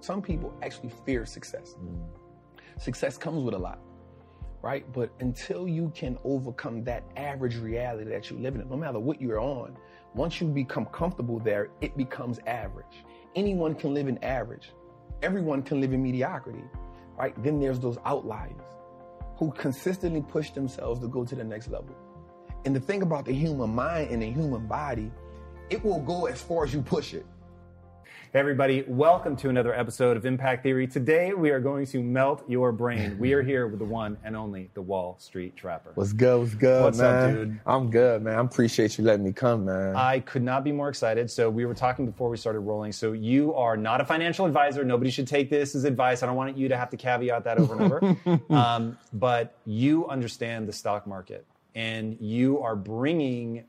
Some people actually fear success. Mm. Success comes with a lot, right? But until you can overcome that average reality that you're living in, no matter what you're on, once you become comfortable there, it becomes average. Anyone can live in average. Everyone can live in mediocrity, right? Then there's those outliers who consistently push themselves to go to the next level. And the thing about the human mind and the human body, it will go as far as you push it. Hey everybody, welcome to another episode of Impact Theory. Today we are going to melt your brain. We are here with the one and only the Wall Street Trapper. What's good? What's good, What's up, man? dude? I'm good, man. I appreciate you letting me come, man. I could not be more excited. So we were talking before we started rolling. So you are not a financial advisor. Nobody should take this as advice. I don't want you to have to caveat that over and over. um, but you understand the stock market, and you are bringing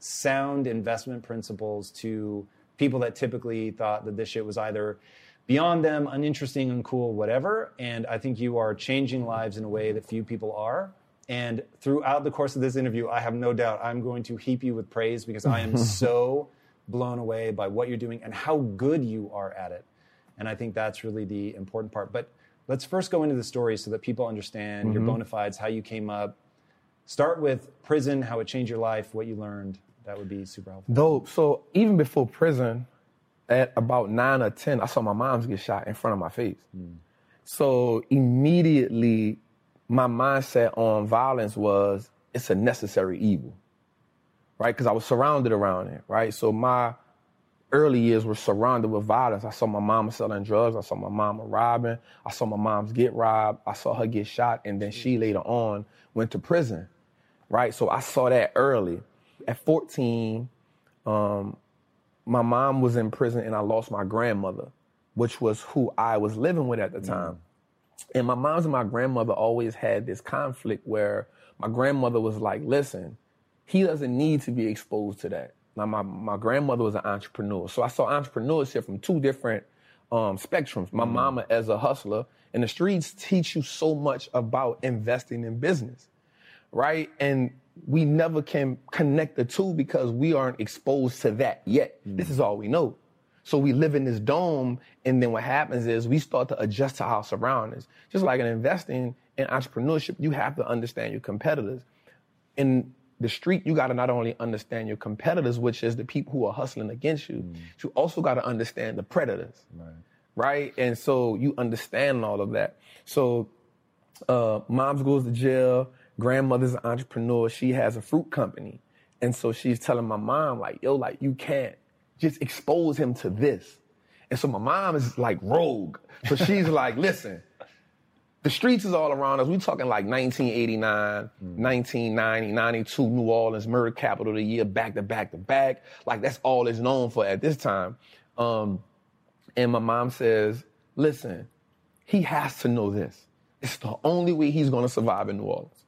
sound investment principles to people that typically thought that this shit was either beyond them, uninteresting, uncool, whatever. And I think you are changing lives in a way that few people are. And throughout the course of this interview, I have no doubt I'm going to heap you with praise because I am so blown away by what you're doing and how good you are at it. And I think that's really the important part. But let's first go into the story so that people understand your mm-hmm. bona fides, how you came up. Start with prison, how it changed your life, what you learned. That would be super helpful. Dope. So even before prison, at about nine or ten, I saw my mom's get shot in front of my face. Hmm. So immediately, my mindset on violence was it's a necessary evil, right? Because I was surrounded around it, right? So my early years were surrounded with violence. I saw my mama selling drugs. I saw my mama robbing. I saw my mom's get robbed. I saw her get shot, and then she later on went to prison, right? So I saw that early. At 14, um, my mom was in prison, and I lost my grandmother, which was who I was living with at the time. And my mom's and my grandmother always had this conflict where my grandmother was like, listen, he doesn't need to be exposed to that. Now, my, my grandmother was an entrepreneur. So I saw entrepreneurship from two different um, spectrums. My mama as a hustler, and the streets teach you so much about investing in business, right? And we never can connect the two because we aren't exposed to that yet. This is all we know. So we live in this dome, and then what happens is we start to adjust to our surroundings. Just like in investing in entrepreneurship, you have to understand your competitors. In the street, you got to not only understand your competitors, which is the people who are hustling against you, but you also got to understand the predators, right? And so you understand all of that. So uh, mom's goes to jail. Grandmother's an entrepreneur. She has a fruit company. And so she's telling my mom, like, yo, like, you can't just expose him to this. And so my mom is like rogue. So she's like, listen, the streets is all around us. We talking like 1989, 1990, 92, New Orleans, murder capital of the year, back to back to back. Like that's all it's known for at this time. Um, and my mom says, listen, he has to know this. It's the only way he's going to survive in New Orleans.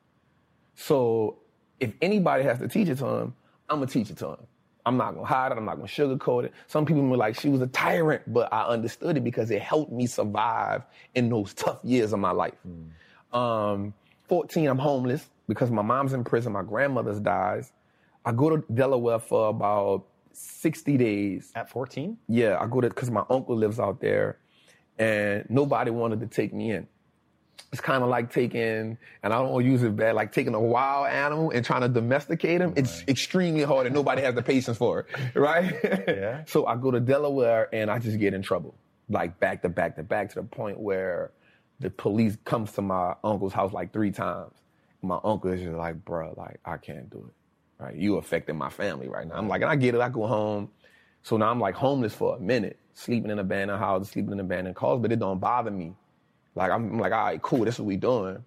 So if anybody has to teach it to him, I'm gonna teach it to him. I'm not gonna hide it. I'm not gonna sugarcoat it. Some people were like, she was a tyrant, but I understood it because it helped me survive in those tough years of my life. Um, 14, I'm homeless because my mom's in prison. My grandmother's dies. I go to Delaware for about 60 days. At 14? Yeah, I go to because my uncle lives out there, and nobody wanted to take me in. It's kind of like taking, and I don't want to use it bad, like taking a wild animal and trying to domesticate him. It's extremely hard, and nobody has the patience for it, right? Yeah. so I go to Delaware, and I just get in trouble, like back to back to back to the point where the police comes to my uncle's house like three times. My uncle is just like, bruh, like I can't do it, right? You affecting my family right now. I'm like, and I get it. I go home. So now I'm like homeless for a minute, sleeping in abandoned houses, sleeping in abandoned cars, but it don't bother me. Like I'm, I'm like, all right, cool. This is what we doing.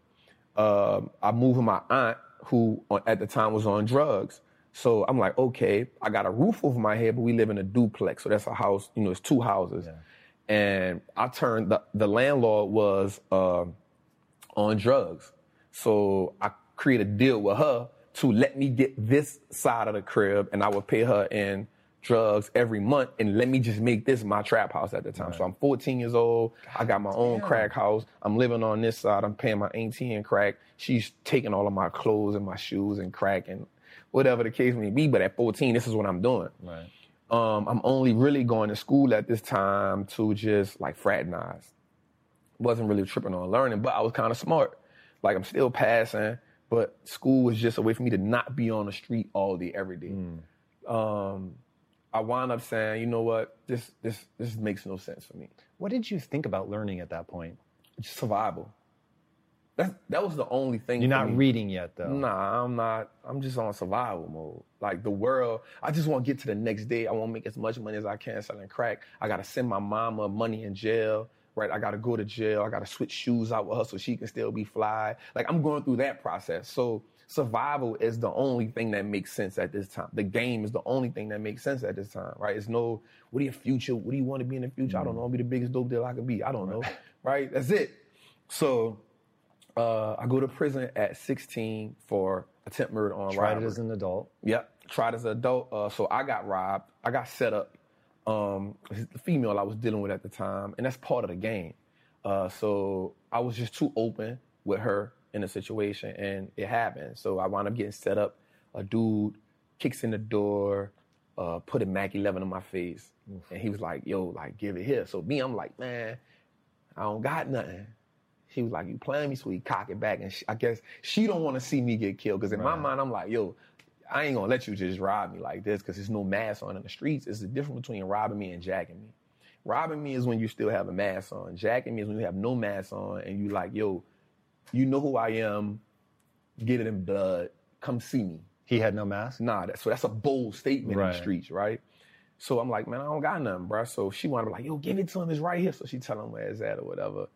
Um, I moved with my aunt, who at the time was on drugs. So I'm like, okay, I got a roof over my head, but we live in a duplex. So that's a house. You know, it's two houses. And I turned the the landlord was uh, on drugs. So I created a deal with her to let me get this side of the crib, and I would pay her in drugs every month, and let me just make this my trap house at the time. So I'm 14 years old. I got my own crack house. I'm living on this side. I'm paying my auntie in crack. She's taking all of my clothes and my shoes and crack and whatever the case may be. But at 14, this is what I'm doing. Right. Um, I'm only really going to school at this time to just like fraternize. Wasn't really tripping on learning, but I was kind of smart. Like I'm still passing, but school was just a way for me to not be on the street all day, every day. Um, I wound up saying, you know what, this this this makes no sense for me. What did you think about learning at that point? Just survival. That that was the only thing. You're not me. reading yet, though. Nah, I'm not. I'm just on survival mode. Like the world, I just want to get to the next day. I want to make as much money as I can selling crack. I gotta send my mama money in jail. Right, I gotta go to jail. I gotta switch shoes out with her so she can still be fly. Like I'm going through that process. So survival is the only thing that makes sense at this time. The game is the only thing that makes sense at this time. Right? It's no. What are your future? What do you want to be in the future? I don't know. I'll be the biggest dope dealer I can be. I don't know. Right? That's it. So uh, I go to prison at 16 for attempt murder on Tried robbery. it as an adult. Yep, tried as an adult. Uh, so I got robbed. I got set up. Um, the female I was dealing with at the time, and that's part of the game. Uh, so I was just too open with her in the situation, and it happened. So I wound up getting set up. A dude kicks in the door, uh, put a Mac 11 on my face, and he was like, "Yo, like give it here." So me, I'm like, "Man, I don't got nothing." He was like, "You playing me?" So he cock it back, and she, I guess she don't want to see me get killed because in my mind, I'm like, "Yo, I ain't gonna let you just rob me like this because there's no mask on in the streets. It's the difference between robbing me and jacking me. Robbing me is when you still have a mask on. Jacking me is when you have no mask on and you like, yo, you know who I am. Get it in blood. Come see me. He had no mask. Nah, that, so that's a bold statement in the streets, right? So I'm like, man, I don't got nothing, bro. So she wanted to be like, yo, give it to him. It's right here. So she tell him where it's at or whatever.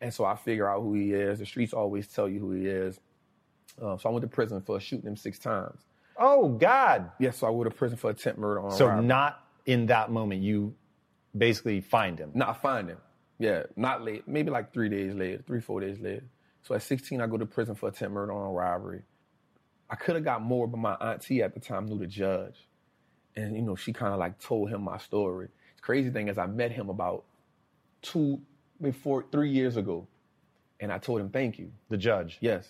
And so I figure out who he is. The streets always tell you who he is. Uh, so I went to prison for shooting him six times. Oh God! Yeah, so I went to prison for attempt murder on So robbery. not in that moment. You basically find him. Not find him. Yeah, not late. Maybe like three days later, three, four days later. So at 16, I go to prison for attempt murder on robbery. I could have got more, but my auntie at the time knew the judge. And, you know, she kind of like told him my story. The crazy thing is I met him about two, before three years ago. And I told him, thank you. The judge. Yes.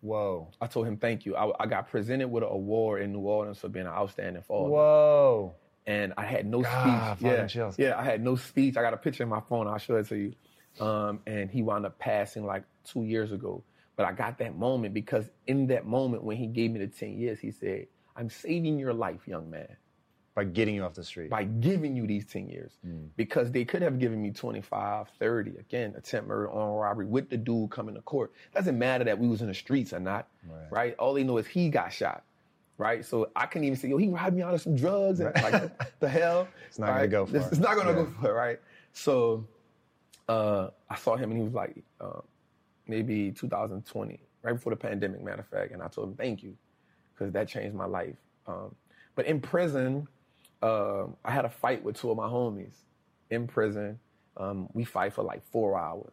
Whoa. I told him, thank you. I, I got presented with an award in New Orleans for being an outstanding father. Whoa. and I had no God, speech. Yeah, chills. yeah, I had no speech. I got a picture in my phone. I'll show it to you. Um, and he wound up passing like two years ago. But I got that moment because in that moment when he gave me the ten years, he said, "I'm saving your life, young man, By getting you off the street. by giving you these ten years." Because they could have given me 25, 30. Again, attempt murder, armed robbery with the dude coming to court. Doesn't matter that we was in the streets or not, Right. right? All they know is he got shot. Right, so I couldn't even say, "Yo, he robbed me out of some drugs," and like the hell. It's not gonna go for It's, it. it's not gonna Yeah. go for it, right? So uh, I saw him and he was like, uh, maybe 2020, right before the pandemic, matter of fact. And I told him, thank you, because that changed my life. Um, but in prison, um I had a fight with two of my homies. In prison, um, we fight for like four hours,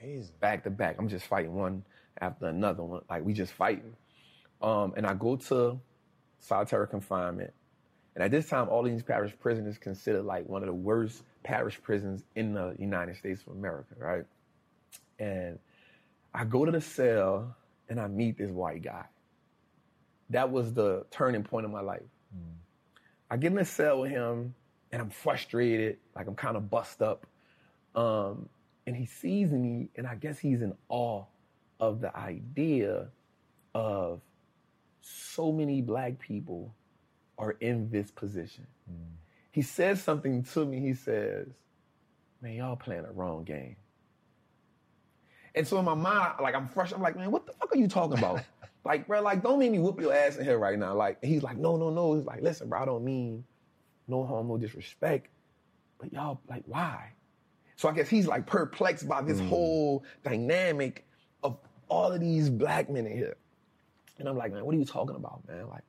Jesus. back to back. I'm just fighting one after another one. Like we just fighting. Um, and I go to solitary confinement. And at this time, all these parish prisons is considered like one of the worst parish prisons in the United States of America, right? And I go to the cell and I meet this white guy. That was the turning point of my life. I get in the cell with him and I'm frustrated, like I'm kind of bust up. Um, and he sees me, and I guess he's in awe of the idea of so many black people are in this position. Mm. He says something to me. He says, Man, y'all playing a wrong game. And so in my mind, like I'm fresh. I'm like, man, what the fuck are you talking about? like, bro, like, don't make me whoop your ass in here right now. Like, he's like, no, no, no. He's like, listen, bro, I don't mean no harm, no disrespect. But y'all, like, why? So I guess he's like perplexed by this mm. whole dynamic of all of these black men in here. And I'm like, man, what are you talking about, man? Like,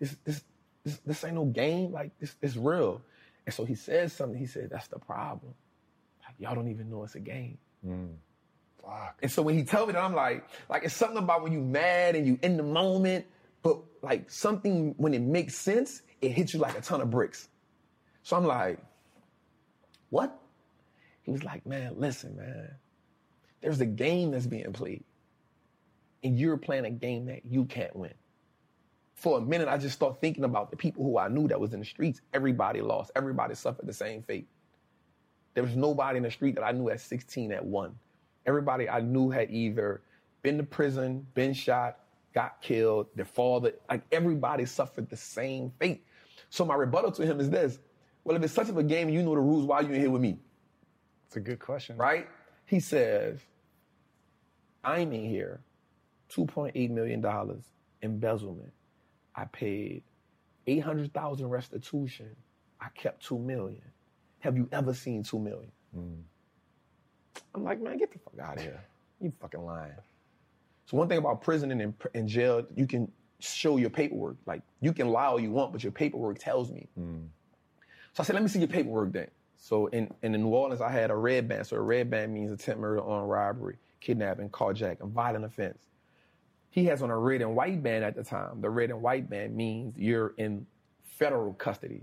this, this, this, this ain't no game. Like, this, this real. And so he says something. He said, that's the problem. Like, y'all don't even know it's a game. Mm. Fuck. And so when he tell me that, I'm like, like it's something about when you mad and you in the moment, but like something when it makes sense, it hits you like a ton of bricks. So I'm like, what? He was like, man, listen, man, there's a game that's being played, and you're playing a game that you can't win. For a minute, I just started thinking about the people who I knew that was in the streets. Everybody lost. Everybody suffered the same fate. There was nobody in the street that I knew at 16 at one. Everybody I knew had either been to prison, been shot, got killed, their father, like everybody suffered the same fate. So my rebuttal to him is this. Well, if it's such of a game you know the rules, why are you in here with me? It's a good question. Right? He says, I'm in here, $2.8 million embezzlement. I paid 800,000 restitution. I kept 2 million. Have you ever seen 2 million? Mm. I'm like, man, get the fuck out of here. You fucking lying. So one thing about prison and in, jail, you can show your paperwork. Like you can lie all you want, but your paperwork tells me. Mm. So I said, let me see your paperwork then. So in, in New Orleans, I had a red band. So a red band means attempt murder, armed robbery, kidnapping, carjacking, violent offense. He has on a red and white band at the time. The red and white band means you're in federal custody.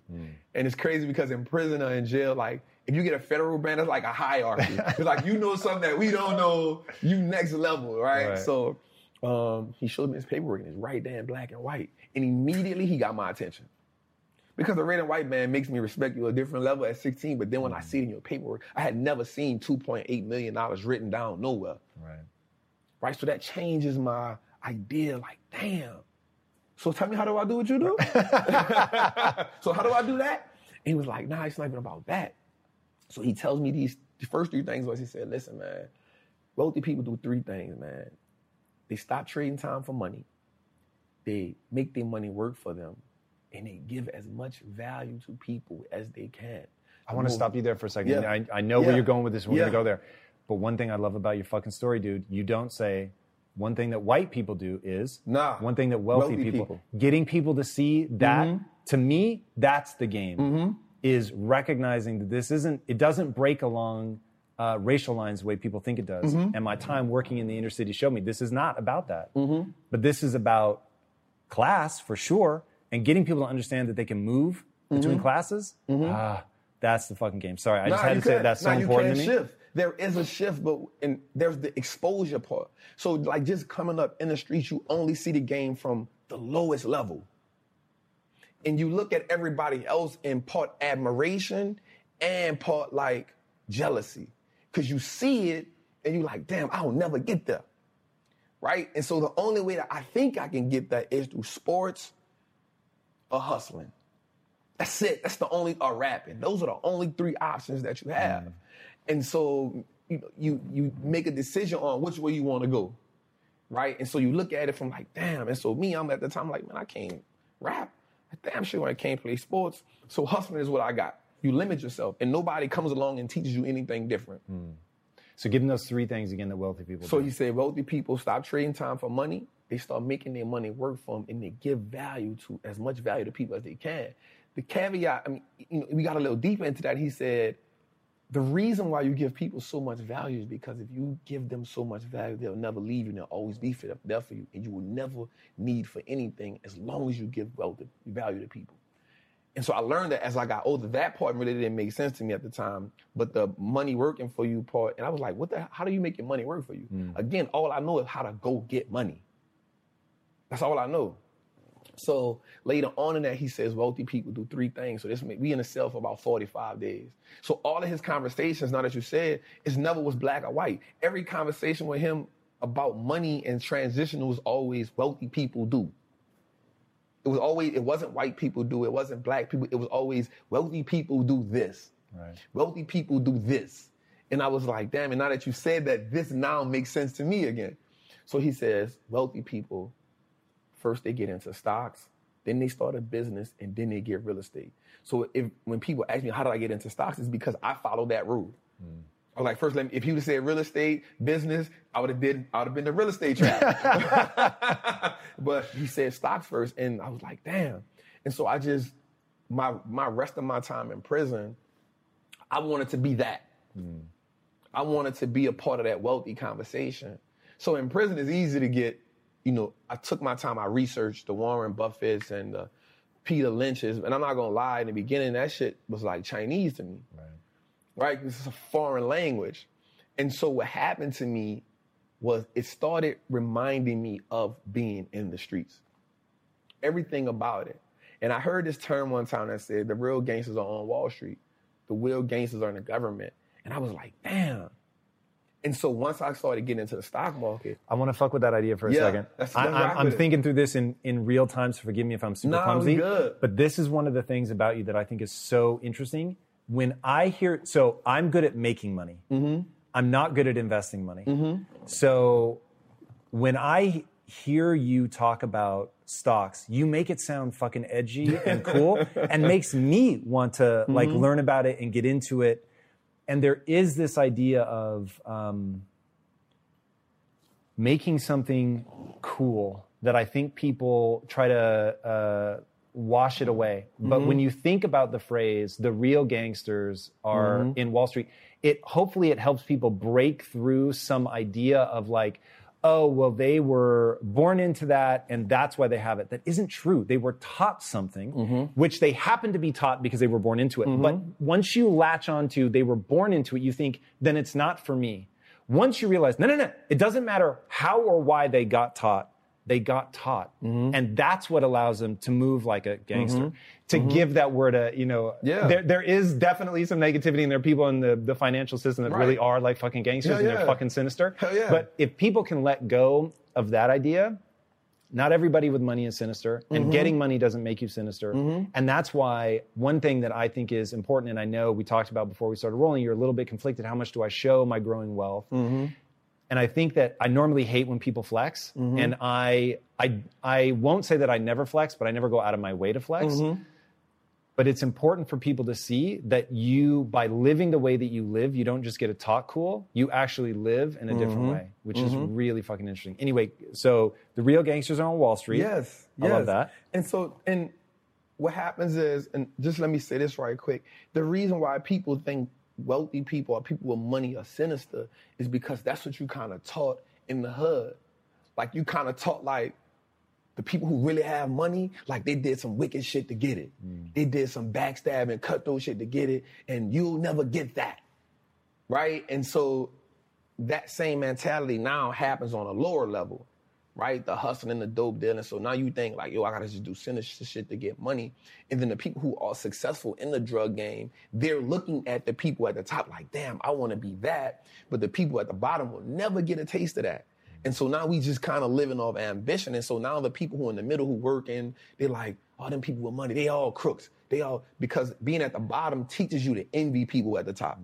And it's crazy because in prison or in jail, like if you get a federal band, it's like a hierarchy. it's like you know something that we don't know, you next level, right? Right. So um, he showed me his paperwork and it's right there in black and white. And immediately he got my attention. Because the red and white band makes me respect you a different level at 16, but then when I see it in your paperwork, I had never seen $2.8 million written down nowhere Right. right? So that changes my idea. Like, damn. So tell me, how do I do what you do? so how do I do that? And he was like, Nah, it's not even about that. So he tells me these. The first three things was he said, Listen, man, wealthy people do three things, man. They stop trading time for money. They make their money work for them, and they give as much value to people as they can. I want to stop you there for a second. Yeah. I, I know where you're going with this. We're Yeah. going to go there. But one thing I love about your fucking story, dude, you don't say one thing that white people do is Nah. one thing that wealthy, Wealthy people, people. Mm-hmm. getting people to see that to me that's the game is recognizing that this isn't it doesn't break along uh, racial lines the way people think it does Mm-hmm. and my time working in the inner city showed me this is not about that but this is about class for sure and getting people to understand that they can move between Mm-hmm. classes ah that's the fucking game sorry i just had to say can't- that's so nah, important to me Shift. There is a shift, but and there's the exposure part. So like just coming up in the streets, you only see the game from the lowest level. And you look at everybody else in part admiration and part like jealousy. Cause you see it and you're like, damn, I'll never get there. Right? And so the only way that I think I can get that is through sports or hustling. That's it. That's the only or rapping. Those are the only three options that you have. Mm. And so you you you make a decision on which way you want to go. Right? And so you look at it from like, damn. And so me, I'm at the time like, man, I can't rap. Damn sure I can't play sports. So hustling is what I got. You limit yourself, and nobody comes along and teaches you anything different. Hmm. so giving those three things again that wealthy people So do. he said, wealthy people stop trading time for money. They start making their money work for them, and they give value to as much value to people as they can. The caveat, I mean, you know, we got a little deeper into that. He said, the reason why you give people so much value is because if you give them so much value, they'll never leave you and they'll always be for there for you, and you will never need for anything as long as you give wealth value to people. And so I learned that as I got older. That part really didn't make sense to me at the time, but the money working for you part, and I was like, "What the? How do you make your money work for you?" Hmm. Again, all I know is how to go get money. That's all I know. So later on in that, he says wealthy people do three things. So this make, we in a cell for about 45 days. So all of his conversations, now that you said, it never was black or white. Every conversation with him about money and transition was always wealthy people do. It was always, it wasn't white people do, it wasn't black people, it was always wealthy people do this. Right. Wealthy people do this. And I was like, damn, and now that you said that, this now makes sense to me again. So he says, wealthy people, first they get into stocks, then they start a business, and then they get real estate. So if when people ask me how did I get into stocks, it's because I follow that rule. Hmm. I was like, first, let me, if he would have said real estate business, I would have did, I would have been the real estate trap. but he said stocks first, and I was like, damn. And so I just, my my rest of my time in prison, I wanted to be that. Hmm. I wanted to be a part of that wealthy conversation. So in prison, it's easy to get, you know, I took my time, I researched the Warren Buffetts and the Peter Lynch's, and I'm not gonna lie, in the beginning, that shit was like Chinese to me Right. right? This is a foreign language. And so what happened to me was it started reminding me of being in the streets. everything about it. And I heard this term one time that said the real gangsters are on Wall Street, the real gangsters are in the government. And I was like, damn. And so once I started getting into the stock market, I want to fuck with that idea for a Yeah, second. that's- I, let's I'm, I'm thinking through this in, in real time, so forgive me if I'm super Nah, clumsy. good. But this is one of the things about you that I think is so interesting. When I hear, so I'm good at making money. Mm-hmm. I'm not good at investing money. So when I hear you talk about stocks, you make it sound fucking edgy and cool and makes me want to like Mm-hmm. learn about it and get into it. And there is this idea of um, making something cool that I think people try to uh, wash it away. But when you think about the phrase, the real gangsters are in Wall Street, it hopefully it helps people break through some idea of like, oh, well, they were born into that and that's why they have it. That isn't true. They were taught something, mm-hmm. which they happen to be taught because they were born into it. Mm-hmm. But once you latch onto they were born into it, you think, then it's not for me. Once you realize, no, no, no, it doesn't matter how or why they got taught, they got taught. And that's what allows them to move like a gangster. To give that word a, you know, Yeah. there, there is definitely some negativity and there are people in the, the financial system that really are like fucking gangsters Hell and they're fucking sinister. Yeah. But if people can let go of that idea, not everybody with money is sinister, and Mm-hmm. getting money doesn't make you sinister. And that's why one thing that I think is important, and I know we talked about before we started rolling, you're a little bit conflicted. How much do I show my growing wealth? Mm-hmm. And I think that I normally hate when people flex, Mm-hmm. and I, I, I won't say that I never flex, but I never go out of my way to flex. Mm-hmm. But it's important for people to see that you, by living the way that you live, you don't just get to talk cool. You actually live in a different Mm-hmm. way, which is really fucking interesting. Anyway, so the real gangsters are on Wall Street. Yes, I yes. love that. And so, and what happens is, and just let me say this right quick: the reason why people think wealthy people or people with money are sinister is because that's what you kind of taught in the hood. Like you kind of taught like the people who really have money, like they did some wicked shit to get it. Mm. They did some backstabbing, cutthroat shit to get it, and you'll never get that, right? And so that same mentality now happens on a lower level, right? The hustling, and the dope dealing. So now you think like, yo, I gotta just do sinister shit to get money. And then the people who are successful in the drug game, they're looking at the people at the top like, damn, I wanna be that. But the people at the bottom will never get a taste of that. And so now we just kind of living off ambition. And so now the people who are in the middle who work working, they're like, oh, them people with money, they all crooks. They all, because being at the bottom teaches you to envy people at the top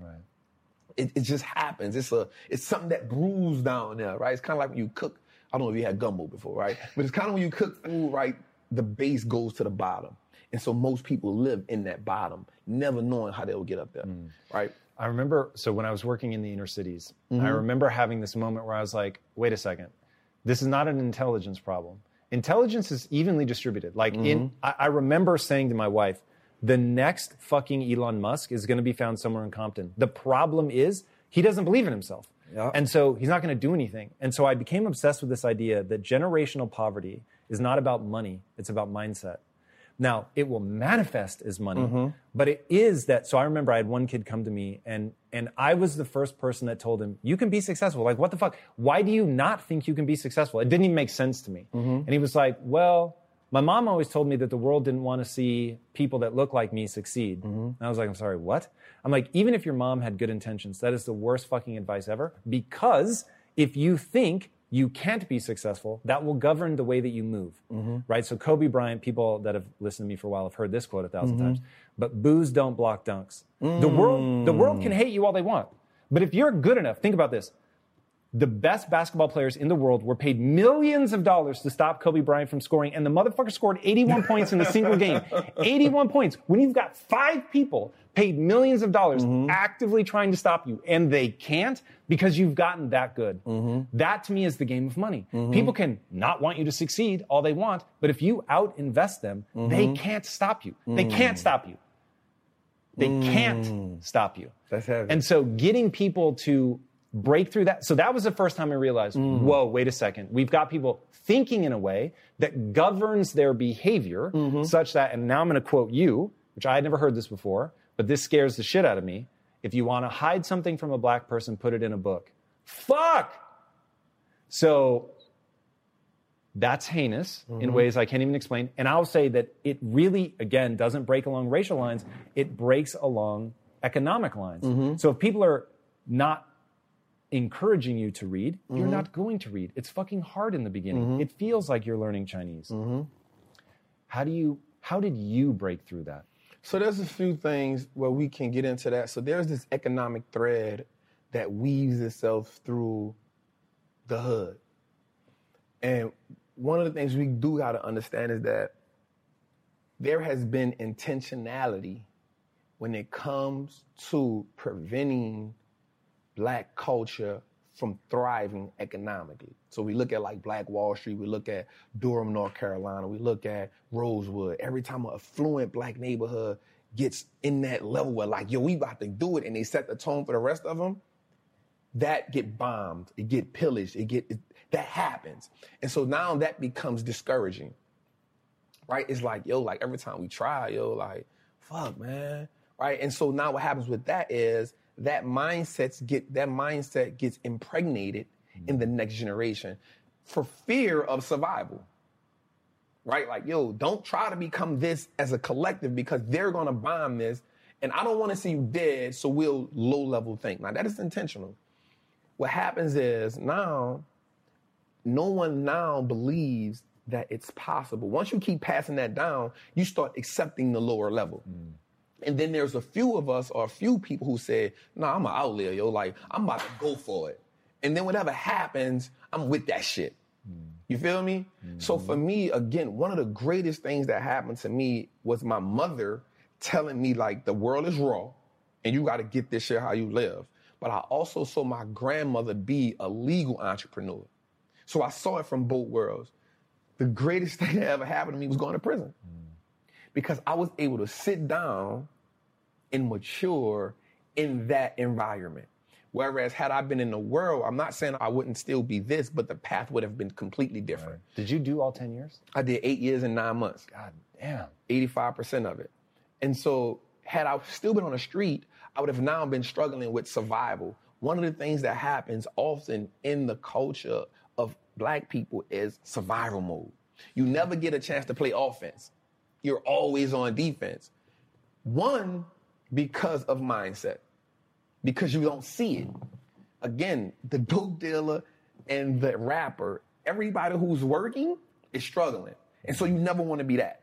it, it just happens. It's a it's something that brews down there, right? It's kind of like when you cook. I don't know if you had gumbo before, right? But it's kind of when you cook food, right? The base goes to the bottom, and so most people live in that bottom, never knowing how they'll get up there, right? I remember, so when I was working in the inner cities, Mm-hmm. I remember having this moment where I was like, wait a second, this is not an intelligence problem. Intelligence is evenly distributed. Like, in, Mm-hmm. I, I remember saying to my wife, the next fucking Elon Musk is going to be found somewhere in Compton. The problem is he doesn't believe in himself. Yeah. And so he's not going to do anything. And so I became obsessed with this idea that generational poverty is not about money, it's about mindset. Now, it will manifest as money, Mm-hmm. but it is that. So I remember I had one kid come to me, and and I was the first person that told him, "You can be successful." Like, what the fuck? Why do you not think you can be successful? It didn't even make sense to me. Mm-hmm. And he was like, "Well, my mom always told me that the world didn't want to see people that look like me succeed." Mm-hmm. And I was like, "I'm sorry, what?" I'm like, even if your mom had good intentions, that is the worst fucking advice ever. Because if you think you can't be successful, that will govern the way that you move, mm-hmm. right? So Kobe Bryant, people that have listened to me for a while have heard this quote a 1000 mm-hmm. times. But boos don't block dunks. The world, the world mm. can hate you all they want, but if you're good enough, think about this. The best basketball players in the world were paid millions of dollars to stop Kobe Bryant from scoring, and the motherfucker scored 81 points in a single game. 81 points. When you've got five people paid millions of dollars mm-hmm. actively trying to stop you, and they can't because you've gotten that good. Mm-hmm. That to me is the game of money. Mm-hmm. People can not want you to succeed all they want, but if you out invest them, they can't stop you. They mm. can't stop you. They can't mm. stop you. That's heavy. And so getting people to break through that. So that was the first time I realized, mm. whoa, wait a second. We've got people thinking in a way that governs their behavior mm-hmm. such that, and now I'm going to quote you, which I had never heard this before, but this scares the shit out of me. If you want to hide something from a black person, put it in a book. Fuck! So That's heinous in mm-hmm. ways I can't even explain. And I'll say that it really, again, doesn't break along racial lines, it breaks along economic lines. Mm-hmm. So if people are not encouraging you to read, you're mm-hmm. not going to read. It's fucking hard in the beginning. Mm-hmm. It feels like you're learning Chinese. Mm-hmm. How do you how did you break through that? So there's a few things where we can get into that. So there's this economic thread that weaves itself through the hood. And one of the things we do got to understand is that there has been intentionality when it comes to preventing black culture from thriving economically. So we look at like Black Wall Street, we look at Durham, North Carolina, we look at Rosewood. Every time an affluent black neighborhood gets in that level where like, yo, we about to do it, and they set the tone for the rest of them, that get bombed, it get pillaged, it get it, that happens, and so now that becomes discouraging, right? It's like yo, like every time we try, yo, like fuck, man, right? And so now what happens with that is that mindsets get that mindset gets impregnated in the mm-hmm. next generation for fear of survival. Right? Like, yo, don't try to become this as a collective because they're gonna bomb this. And I don't wanna see you dead, so we'll low level think. Now that is intentional. What happens is now, no one now believes that it's possible. Once you keep passing that down, you start accepting the lower level. Mm. And then there's a few of us or a few people who say, nah, I'm an outlier, yo. Like, I'm about to go for it. And then whatever happens, I'm with that shit. Mm. You feel me? So mm-hmm. for me, again, one of the greatest things that happened to me was my mother telling me like the world is raw and you got to get this shit how you live. But I also saw my grandmother be a legal entrepreneur. So I saw it from both worlds. The greatest thing that ever happened to me was going to prison mm. because I was able to sit down and mature in that environment. Whereas had I been in the world, I'm not saying I wouldn't still be this, but the path would have been completely different. Did you do all 10 years? I did eight years and nine months, God damn. 85% of it. And so had I still been on the street, I would have now been struggling with survival. One of the things that happens often in the culture of black people is survival mode. You never get a chance to play offense. You're always on defense. One, because of mindset, because you don't see it. Again, the dope dealer and the rapper, everybody who's working is struggling. And so you never want to be that.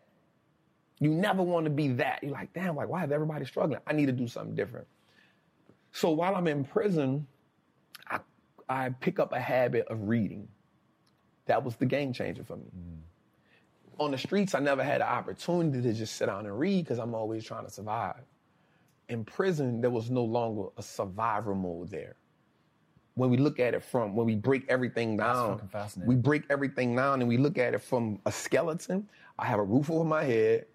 You never want to be that. You're like, damn, like, why is everybody struggling? I need to do something different. So while I'm in prison, I, I pick up a habit of reading. That was the game changer for me. Mm. On the streets, I never had the opportunity to just sit down and read because I'm always trying to survive. In prison, there was no longer a survivor mode there. When we look at it from, when we break everything down, we break everything down and we look at it from a skeleton. I have a roof over my head.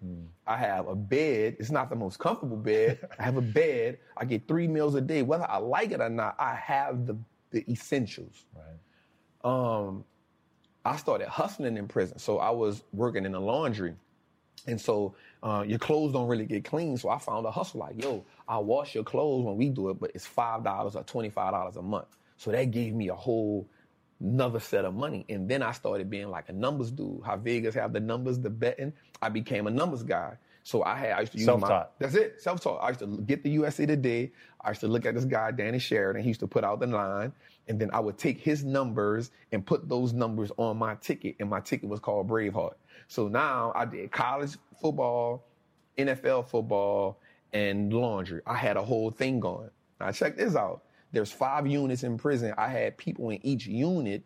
I have a bed. It's not the most comfortable bed. I have a bed. I get three meals a day. Whether I like it or not, I have the, the essentials. Right. Um, I started hustling in prison. So I was working in the laundry. And so uh, your clothes don't really get clean. So I found a hustle like, yo, I'll wash your clothes when we do it, but it's $5 or $25 a month. So that gave me a whole another set of money. And then I started being like a numbers dude. How Vegas have the numbers, the betting. I became a numbers guy. So I had I used to use my Self-taught. that's it, self-taught. I used to get the USA Today. I used to look at this guy, Danny Sheridan. He used to put out the line, and then I would take his numbers and put those numbers on my ticket, and my ticket was called Braveheart. So now I did college football, NFL football, and laundry. I had a whole thing going. Now check this out. There's five units in prison. I had people in each unit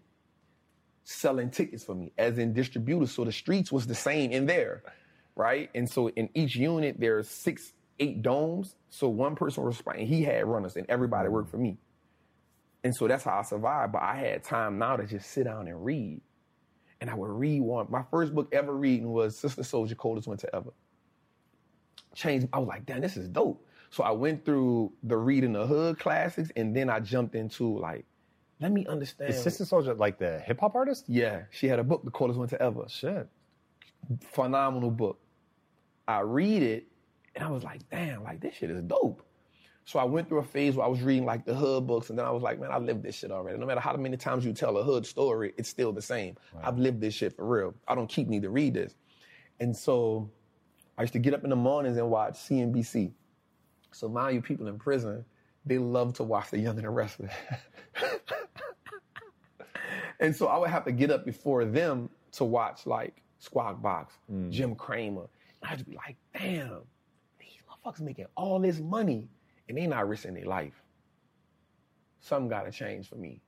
selling tickets for me, as in distributors. So the streets was the same in there, right? And so in each unit, there's six, eight domes. So one person was and he had runners, and everybody worked mm-hmm. for me. And so that's how I survived. But I had time now to just sit down and read. And I would read one. My first book ever reading was Sister Souljah Coldest Winter Ever. Changed. I was like, damn, this is dope. So I went through the reading the hood classics, and then I jumped into like, let me understand. Is Sister Souljah like the hip hop artist? Yeah, she had a book, The Coldest Winter Ever. Shit. Phenomenal book. I read it, and I was like, damn, like this shit is dope. So I went through a phase where I was reading like the hood books, and then I was like, man, I lived this shit already. No matter how many times you tell a hood story, it's still the same. I've lived this shit for real. I don't keep need to read this. And so I used to get up in the mornings and watch CNBC. So mind you, people in prison, they love to watch The Young and the Restless. and so I would have to get up before them to watch like Squawk Box, mm. Jim Cramer. And I'd be like, damn, these motherfuckers making all this money and they not risking their life. Something gotta change for me.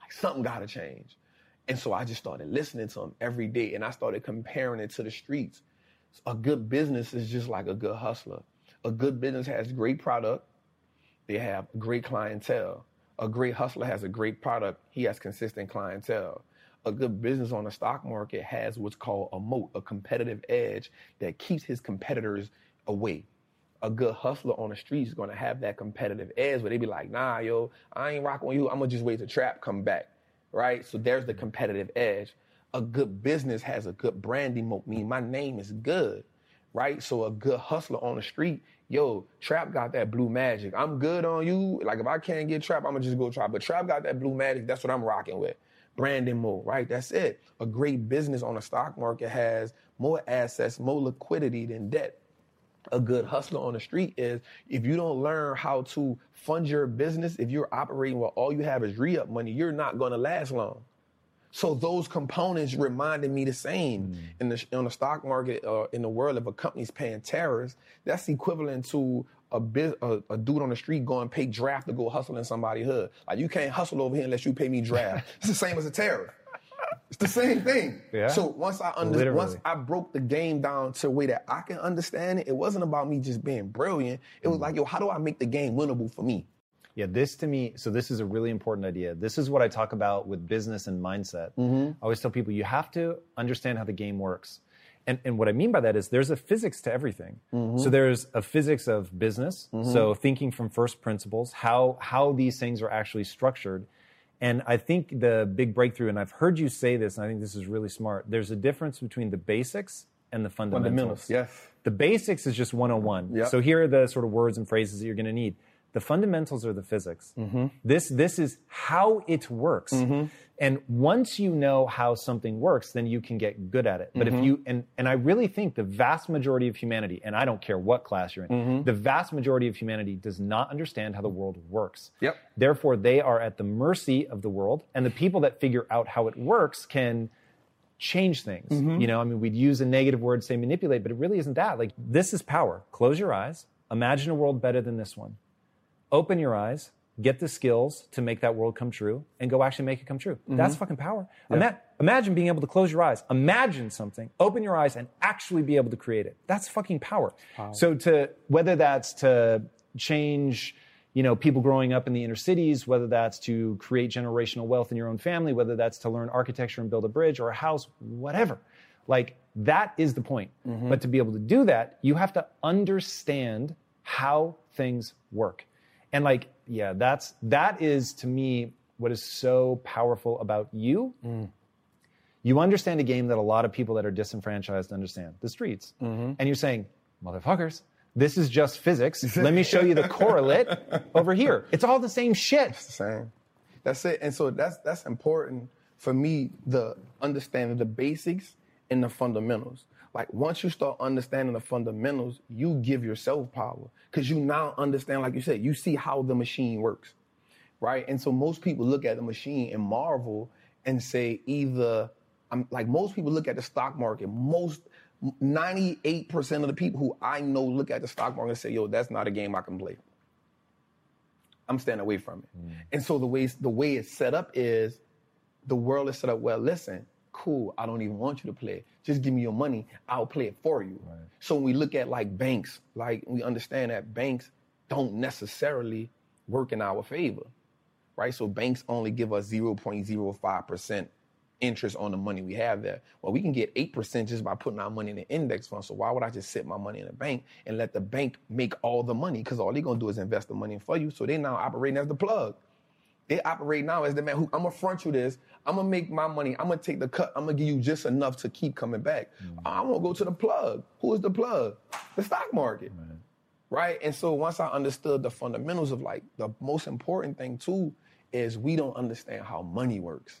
Like something gotta change. And so I just started listening to them every day and I started comparing it to the streets. A good business is just like a good hustler. A good business has great product, they have great clientele. A great hustler has a great product, he has consistent clientele. A good business on the stock market has what's called a moat, a competitive edge that keeps his competitors away. A good hustler on the street is gonna have that competitive edge where they be like, nah, yo, I ain't rocking with you. I'm gonna just wait till trap come back, right? So there's the competitive edge. A good business has a good branding meaning my name is good, right? So a good hustler on the street, yo, Trap got that blue magic. I'm good on you. Like if I can't get Trap, I'm gonna just go Trap. But Trap got that blue magic. That's what I'm rocking with. Branding moat, right? That's it. A great business on the stock market has more assets, more liquidity than debt. A good hustler on the street is if you don't learn how to fund your business, if you're operating where all you have is re-up money, you're not gonna last long. So those components reminded me the same in the on the stock market uh, in the world. If a company's paying tariffs, that's equivalent to a, biz, a a dude on the street going pay draft to go hustle in somebody's hood. Like you can't hustle over here unless you pay me draft. it's the same as a tariff. It's the same thing. Yeah. So once I under, Literally. once I broke the game down to a way that I can understand it, it wasn't about me just being brilliant. It was mm-hmm. like, yo, how do I make the game winnable for me? Yeah, this to me, so this is a really important idea. This is what I talk about with business and mindset. Mm-hmm. I always tell people you have to understand how the game works. And, and what I mean by that is there's a physics to everything. Mm-hmm. So there's a physics of business, so thinking from first principles, how, how these things are actually structured. And I think the big breakthrough, and I've heard you say this, and I think this is really smart, there's a difference between the basics and the fundamentals. Fundamentals, yes. The basics is just 101. Yep. So here are the sort of words and phrases that you're going to need. The fundamentals are the physics. Mm-hmm. This this is how it works. And once you know how something works, then you can get good at it. But Mm-hmm. if you and and I really think the vast majority of humanity, and I don't care what class you're in, Mm-hmm. the vast majority of humanity does not understand how the world works. Yep. Therefore, they are at the mercy of the world, and the people that figure out how it works can change things. Mm-hmm. You know, I mean, we'd use a negative word, say manipulate, but it really isn't that. Like, this is power. Close your eyes, imagine a world better than this one. Open your eyes, get the skills to make that world come true, and go actually make it come true. Mm-hmm. That's fucking power. Ima- imagine being able to close your eyes, imagine something, open your eyes, and actually be able to create it. That's fucking power. So, to whether that's to change you know people growing up in the inner cities whether that's to create generational wealth in your own family whether that's to learn architecture and build a bridge or a house whatever like that is the point but to be able to do that you have to understand how things work and like yeah that's that is to me what is so powerful about you. Mm. You understand a game that a lot of people that are disenfranchised understand. The streets. Mm-hmm. And you're saying motherfuckers this is just physics. Let me show you the correlate over here. It's all the same shit. It's the same. That's it. And so that's that's important for me, the understanding the basics and the fundamentals. Like once you start understanding the fundamentals, you give yourself power. Cause you now understand, like you said, you see how the machine works. Right? And so most people look at the machine and marvel and say either I'm like most people look at the stock market, most 98% of the people who I know look at the stock market and say, yo, that's not a game I can play. I'm staying away from it. Mm. And so the way the way it's set up is the world is set up well, listen, cool, I don't even want you to play. Just give me your money, I'll play it for you. So when we look at like banks, like we understand that banks don't necessarily work in our favor. Right? So banks only give us 0.05% interest on the money we have there. Well, we can get 8% just by putting our money in an index fund. So why would I just sit my money in a bank and let the bank make all the money? Because all they're gonna do is invest the money for you. So they now operating as the plug. They operate now as the man who I'm gonna front you this. I'm gonna make my money. I'm gonna take the cut. I'm gonna give you just enough to keep coming back. Mm. I'm gonna go to the plug. Who is the plug? The stock market. right? And so once I understood the fundamentals of like the most important thing too is we don't understand how money works.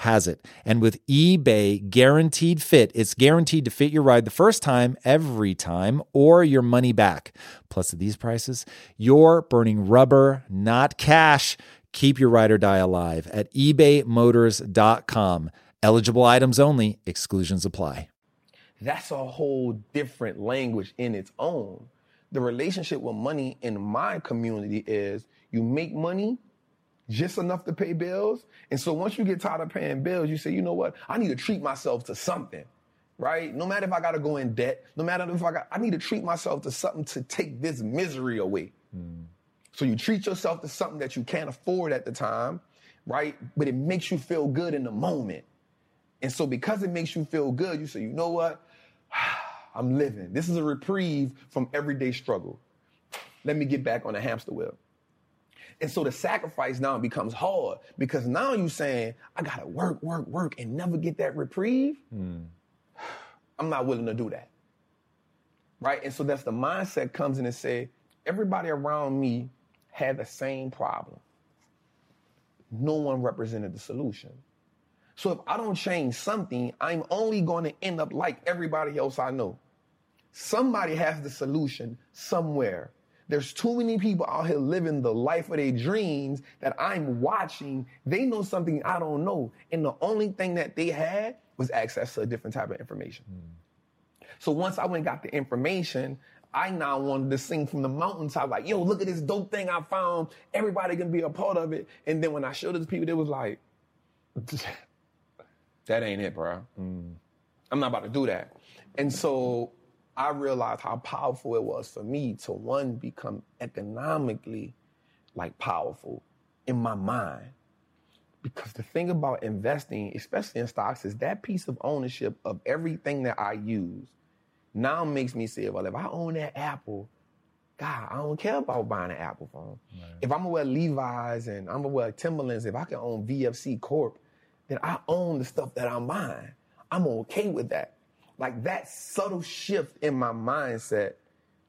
has it. And with eBay guaranteed fit, it's guaranteed to fit your ride the first time, every time, or your money back. Plus, at these prices, you're burning rubber, not cash. Keep your ride or die alive at ebaymotors.com. Eligible items only, exclusions apply. That's a whole different language in its own. The relationship with money in my community is you make money just enough to pay bills. And so once you get tired of paying bills, you say, you know what? I need to treat myself to something, right? No matter if I got to go in debt, no matter if I got, I need to treat myself to something to take this misery away. Mm. So you treat yourself to something that you can't afford at the time, right? But it makes you feel good in the moment. And so because it makes you feel good, you say, you know what? I'm living. This is a reprieve from everyday struggle. Let me get back on the hamster wheel. And so the sacrifice now becomes hard because now you're saying, I gotta work, work, work and never get that reprieve. Hmm. I'm not willing to do that. Right? And so that's the mindset comes in and say, everybody around me had the same problem. No one represented the solution. So if I don't change something, I'm only going to end up like everybody else I know. Somebody has the solution somewhere. There's too many people out here living the life of their dreams that I'm watching. They know something I don't know. And the only thing that they had was access to a different type of information. Hmm. So once I went and got the information, I now wanted to sing from the mountaintop, like, yo, look at this dope thing I found. Everybody can be a part of it. And then when I showed it to people, they was like, that ain't it, bro. Hmm. I'm not about to do that. And so I realized how powerful it was for me to one become economically like powerful in my mind. Because the thing about investing, especially in stocks, is that piece of ownership of everything that I use now makes me say, well, if I own that Apple, God, I don't care about buying an Apple phone. If I'm gonna wear Levi's and I'm gonna wear Timberlands, if I can own VFC Corp, then I own the stuff that I'm buying. I'm okay with that. Like that subtle shift in my mindset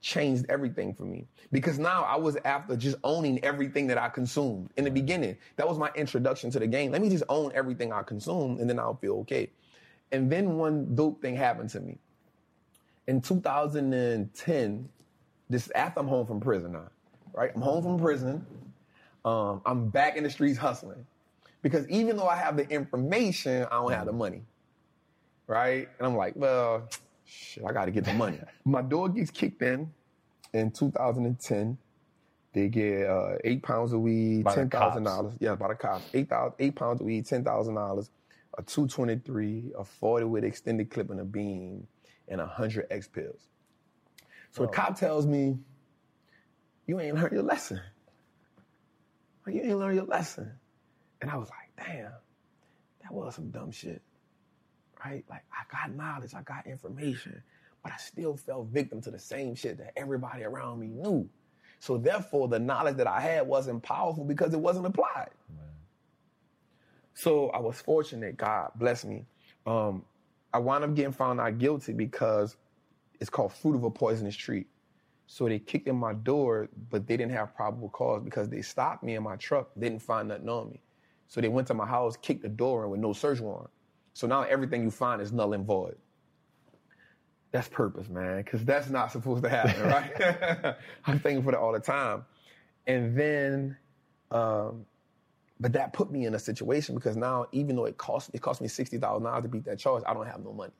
changed everything for me because now I was after just owning everything that I consumed. In the beginning, that was my introduction to the game. Let me just own everything I consume and then I'll feel okay. And then one dope thing happened to me. In 2010, this after I'm home from prison now, right? I'm home from prison. um, I'm back in the streets hustling. Because even though I have the information, I don't have the money. Right? And I'm like, well, shit, I gotta get the money. My door gets kicked in in 2010. They get uh, eight pounds of weed, By ten thousand dollars. Yeah, by the cops. Eight thousand, eight pounds of weed, ten thousand dollars, a two twenty three, a forty with extended clip and a beam, and a hundred X pills. So the cop tells me, "You ain't learned your lesson. Like, you ain't learned your lesson." And I was like, "Damn, that was some dumb shit." Right? Like I got knowledge, I got information, but I still fell victim to the same shit that everybody around me knew. So therefore, the knowledge that I had wasn't powerful because it wasn't applied. So I was fortunate. God bless me. Um, I wound up getting found out guilty because it's called fruit of a poisonous tree. So they kicked in my door, but they didn't have probable cause because they stopped me in my truck, didn't find nothing on me. So they went to my house, kicked the door in with no search warrant. So now everything you find is null and void. That's purpose, man, because that's not supposed to happen, right? I'm thankful for that all the time. And then, um, but that put me in a situation because now, even though it cost it cost me sixty thousand dollars to beat that charge, I don't have no money.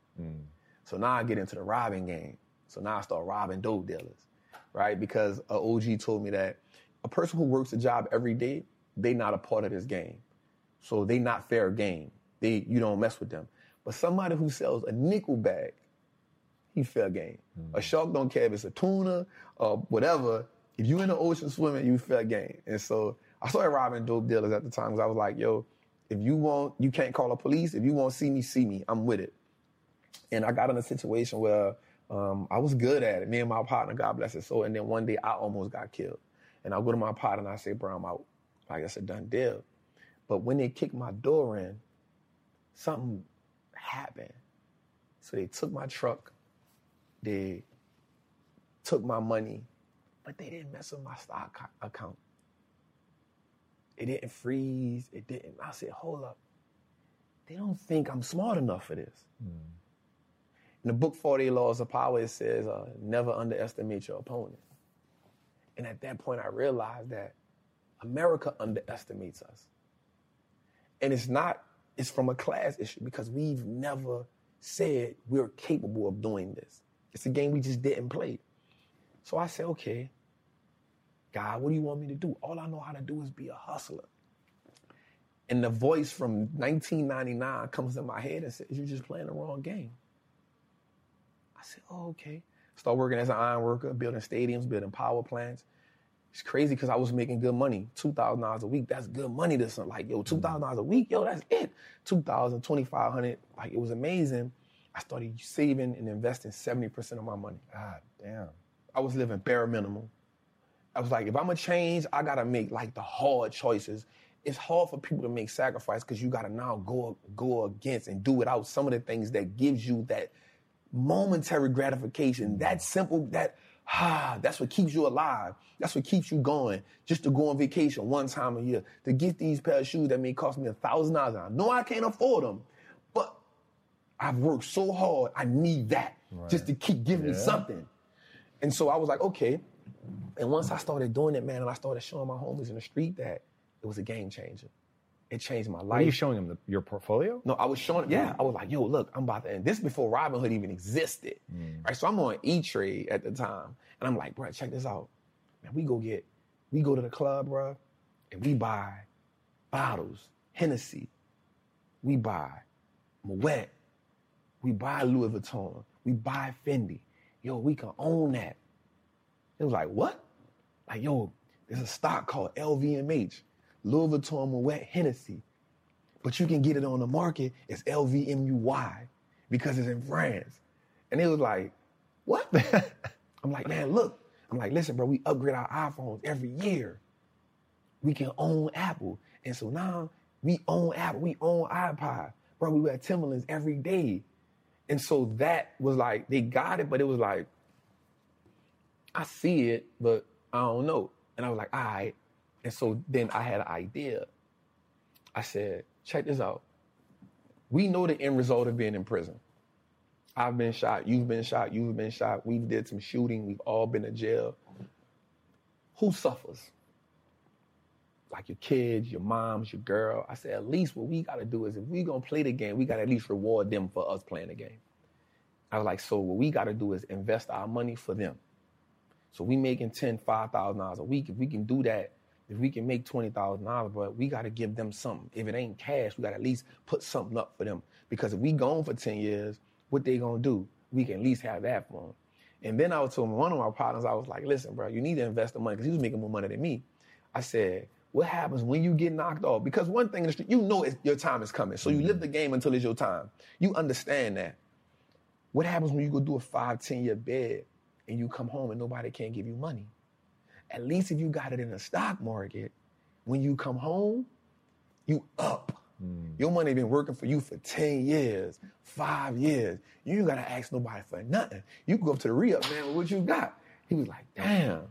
So now I get into the robbing game. So now I start robbing dope dealers, right? Because a OG told me that a person who works a job every day, they not a part of this game. So they not fair game. They you don't mess with them. But somebody who sells a nickel bag, he fair game. A shark don't care if it's a tuna or whatever. If you in the ocean swimming, you fair game. And so I started robbing dope dealers at the time because I was like, yo, if you want, you can't call the police. If you want to see me, see me. I'm with it. And I got in a situation where um, I was good at it. Me and my partner, God bless his soul. And then one day I almost got killed. And I go to my partner and I say, bro, I'm out. Like it's a done deal. But when they kicked my door in, something happened. So they took my truck, they took my money, but they didn't mess with my stock account. It didn't freeze. It didn't. I said, hold up. They don't think I'm smart enough for this. In the book 40 Laws of Power, it says, uh, never underestimate your opponent. And at that point, I realized that America underestimates us. And it's not, it's from a class issue because we've never said we're capable of doing this. It's a game we just didn't play. So I said, okay, God, what do you want me to do? All I know how to do is be a hustler. And the voice from 1999 comes in my head and says, You're just playing the wrong game. I said, Oh, okay. Start working as an iron worker, building stadiums, building power plants. It's crazy because I was making good money, two thousand dollars a week. That's good money to some like yo, two thousand dollars a week, yo, that's it. Two thousand, twenty five hundred, like it was amazing. I started saving and investing seventy percent of my money. God damn. I was living bare minimum. I was like, if I'm gonna change, I gotta make like the hard choices. It's hard for people to make sacrifice because you gotta now go go against and do without some of the things that gives you that momentary gratification. That simple, that ah, that's what keeps you alive. That's what keeps you going. Just to go on vacation one time a year, to get these pair of shoes that may cost me a thousand dollars. I know I can't afford them, but I've worked so hard. I need that just to keep giving me something. And so I was like, okay. And once I started doing it, man, and I started showing my homies in the street that it was a game changer. It changed my life. Are you showing them the, your portfolio? No, I was showing. Yeah, I was like, "Yo, look, I'm about to." And this before Robinhood even existed, mm. right? So I'm on E Trade at the time, and I'm like, "Bro, check this out, man. We go get, we go to the club, bro, and we buy bottles, Hennessy, we buy Moet, we buy Louis Vuitton, we buy Fendi. Yo, we can own that." It was like, "What?" Like, yo, there's a stock called LVMH, Louis Vuitton, Moet, Hennessy but you can get it on the market as LVMUY because it's in France. And it was like, what? I'm like, man, look. I'm like, listen, bro, we upgrade our iPhones every year. We can own Apple. And so now we own Apple, we own iPod. Bro, we wear Timberlands every day. And so that was like, they got it, but it was like, I see it, but I don't know. And I was like, all right. And so then I had an idea. I said, check this out. We know the end result of being in prison. I've been shot, you've been shot, you've been shot, we've did some shooting, we've all been to jail. Who suffers? like your kids, your moms, your girl. I said, at least what we got to do is if we gonna play the game, we got to at least reward them for us playing the game. I was like, so what we got to do is invest our money for them. So we making ten, five thousand dollars a week. If we can do that, if we can make twenty thousand dollars, but we got to give them something. If it ain't cash, we got to at least put something up for them. Because if we gone for ten years, what they gonna do? We can at least have that for them. And then I was telling one of my partners, I was like, listen, bro, you need to invest the money because he was making more money than me. I said, what happens when you get knocked off? Because one thing in the street, you know your time is coming. So you live mm-hmm. the game until it's your time. You understand that. What happens when you go do a five, 10 year bed and you come home and nobody can give you money? At least if you got it in the stock market, when you come home, you up. Mm. Your money been working for you for 10 years, five years. You ain't gotta ask nobody for nothing. You go up to the re-up, man, with what you got? He was like, damn,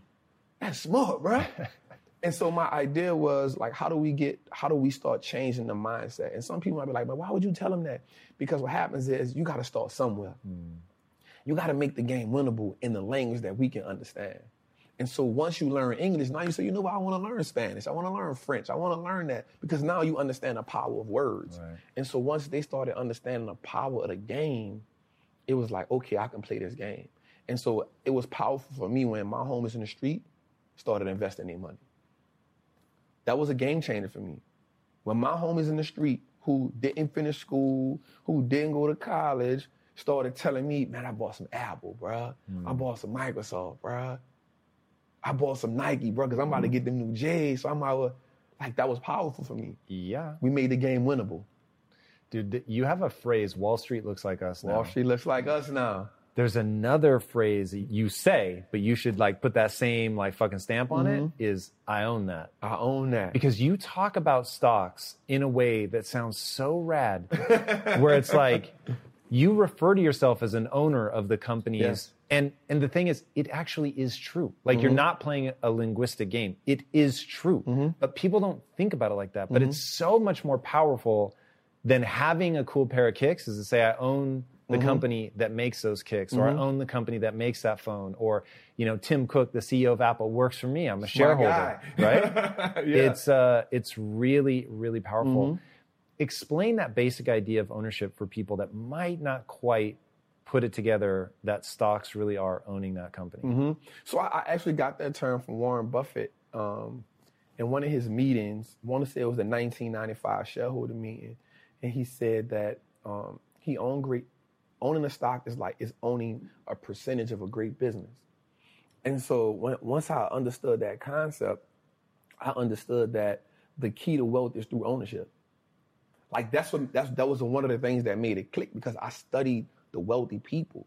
that's smart, bro. and so my idea was like, how do we get, how do we start changing the mindset? And some people might be like, but why would you tell them that? Because what happens is you gotta start somewhere. Mm. You gotta make the game winnable in the language that we can understand. And so once you learn English, now you say, you know what, I want to learn Spanish. I want to learn French. I want to learn that because now you understand the power of words. Right. And so once they started understanding the power of the game, it was like, okay, I can play this game. And so it was powerful for me when my homies in the street started investing their money. That was a game changer for me. When my homies in the street who didn't finish school, who didn't go to college, started telling me, man, I bought some Apple, bruh. Mm. I bought some Microsoft, bruh. I bought some Nike, bro, because I'm about to get them new J's. So I'm out, like, that was powerful for me. Yeah. We made the game winnable. Dude, you have a phrase, Wall Street looks like us now. Wall Street looks like us now. There's another phrase you say, but you should like put that same like fucking stamp on mm-hmm. it is I own that. I own that. Because you talk about stocks in a way that sounds so rad, where it's like you refer to yourself as an owner of the companies yes. And and the thing is, it actually is true. Like mm-hmm. you're not playing a linguistic game. It is true. Mm-hmm. But people don't think about it like that. But mm-hmm. it's so much more powerful than having a cool pair of kicks is to say I own the mm-hmm. company that makes those kicks or I mm-hmm. own the company that makes that phone or you know Tim Cook the CEO of Apple works for me I'm a shareholder right yeah. it's uh it's really really powerful mm-hmm. Explain that basic idea of ownership for people that might not quite put it together that stocks really are owning that company. Mm-hmm. So I, I, actually got that term from Warren Buffett um, in one of his meetings. I want to say it was a 1995 shareholder meeting, and he said that um, he owned great. Owning a stock is like is owning a percentage of a great business. And so when, once I understood that concept, I understood that the key to wealth is through ownership. Like that's what that's that was one of the things that made it click because I studied the wealthy people.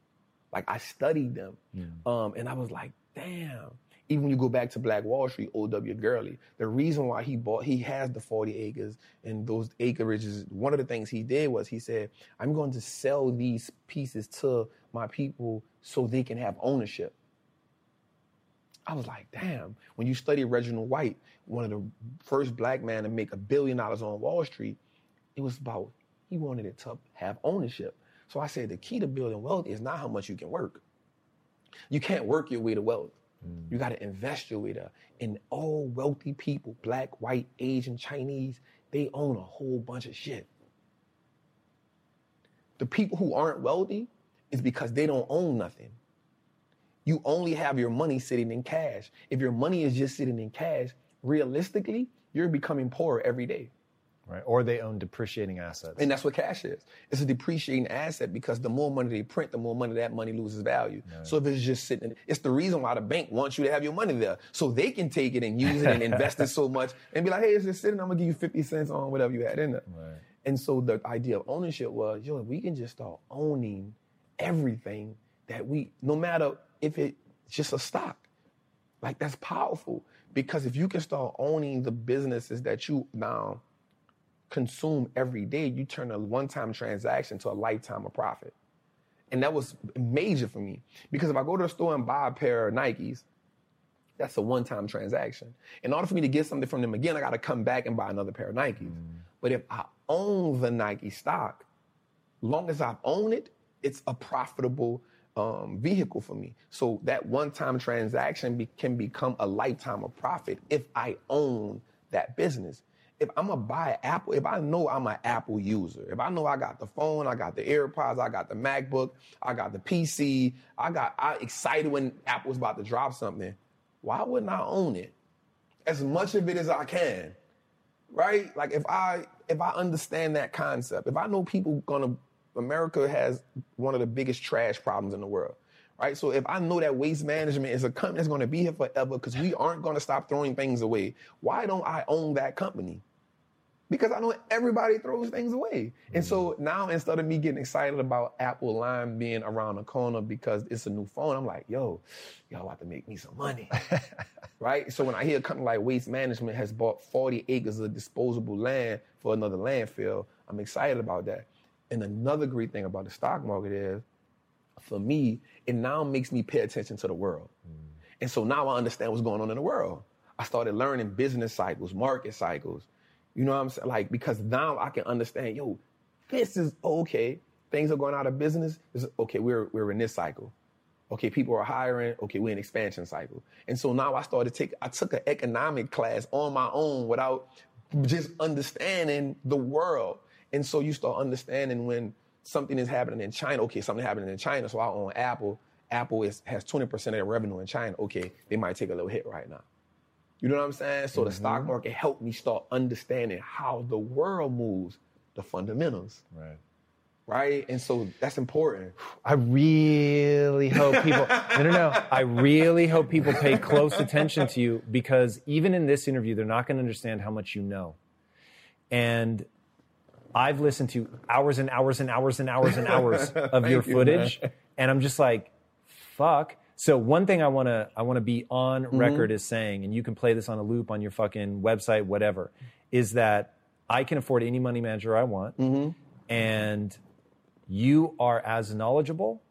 Like I studied them. Um, and I was like, damn. Even when you go back to Black Wall Street, O.W. Gurley, the reason why he bought, he has the 40 acres and those acreages, one of the things he did was he said, I'm going to sell these pieces to my people so they can have ownership. I was like, damn. When you study Reginald White, one of the first black men to make a billion dollars on Wall Street, it was about he wanted it to have ownership. So I said the key to building wealth is not how much you can work. You can't work your way to wealth. Mm. You got to invest your way to. And all wealthy people, black, white, Asian, Chinese, they own a whole bunch of shit. The people who aren't wealthy is because they don't own nothing. You only have your money sitting in cash. If your money is just sitting in cash, realistically, you're becoming poorer every day right? Or they own depreciating assets. And that's what cash is. It's a depreciating asset because the more money they print, the more money that money loses value. Right. So if it's just sitting, it's the reason why the bank wants you to have your money there. So they can take it and use it and invest it so much and be like, hey, it's just sitting, I'm gonna give you 50 cents on whatever you had in there. Right. And so the idea of ownership was, yo, we can just start owning everything that we, no matter if it's just a stock. Like that's powerful because if you can start owning the businesses that you now consume every day, you turn a one time transaction to a lifetime of profit. And that was major for me because if I go to the store and buy a pair of Nikes, that's a one time transaction. In order for me to get something from them again, I got to come back and buy another pair of Nikes. Mm. But if I own the Nike stock, long as I own it, it's a profitable um, vehicle for me. So that one time transaction be- can become a lifetime of profit if I own that business. If I'm gonna buy Apple, if I know I'm an Apple user, if I know I got the phone, I got the AirPods, I got the MacBook, I got the PC, I got I excited when Apple's about to drop something, why wouldn't I own it? As much of it as I can. Right? Like if I if I understand that concept, if I know people gonna America has one of the biggest trash problems in the world right? So if I know that waste management is a company that's going to be here forever because we aren't going to stop throwing things away, why don't I own that company? Because I know everybody throws things away. And so mm-hmm. now instead of me getting excited about Apple Lime being around the corner because it's a new phone, I'm like, yo, y'all about to make me some money. right? So when I hear a company like Waste Management has bought 40 acres of disposable land for another landfill, I'm excited about that. And another great thing about the stock market is for me, it now makes me pay attention to the world. Mm. And so now I understand what's going on in the world. I started learning business cycles, market cycles. You know what I'm saying? Like, because now I can understand, yo, this is okay. Things are going out of business. It's, okay, we're, we're in this cycle. Okay, people are hiring. Okay, we're in expansion cycle. And so now I started take, I took an economic class on my own without just understanding the world. And so you start understanding when something is happening in China. Okay, something happening in China. So I own Apple. Apple is, has 20% of their revenue in China. Okay, they might take a little hit right now. You know what I'm saying? So the stock mm-hmm. market helped me start understanding how the world moves, the fundamentals. Right. Right? And so that's important. I really hope people, no, no, no. I really hope people pay close attention to you because even in this interview, they're not going to understand how much you know. And I've listened to hours and hours and hours and hours and hours of your you, footage, and I'm just like, fuck. So one thing I want to I want to be on mm-hmm. record as saying, and you can play this on a loop on your fucking website, whatever, is that I can afford any money manager I want, mm-hmm. and you are as knowledgeable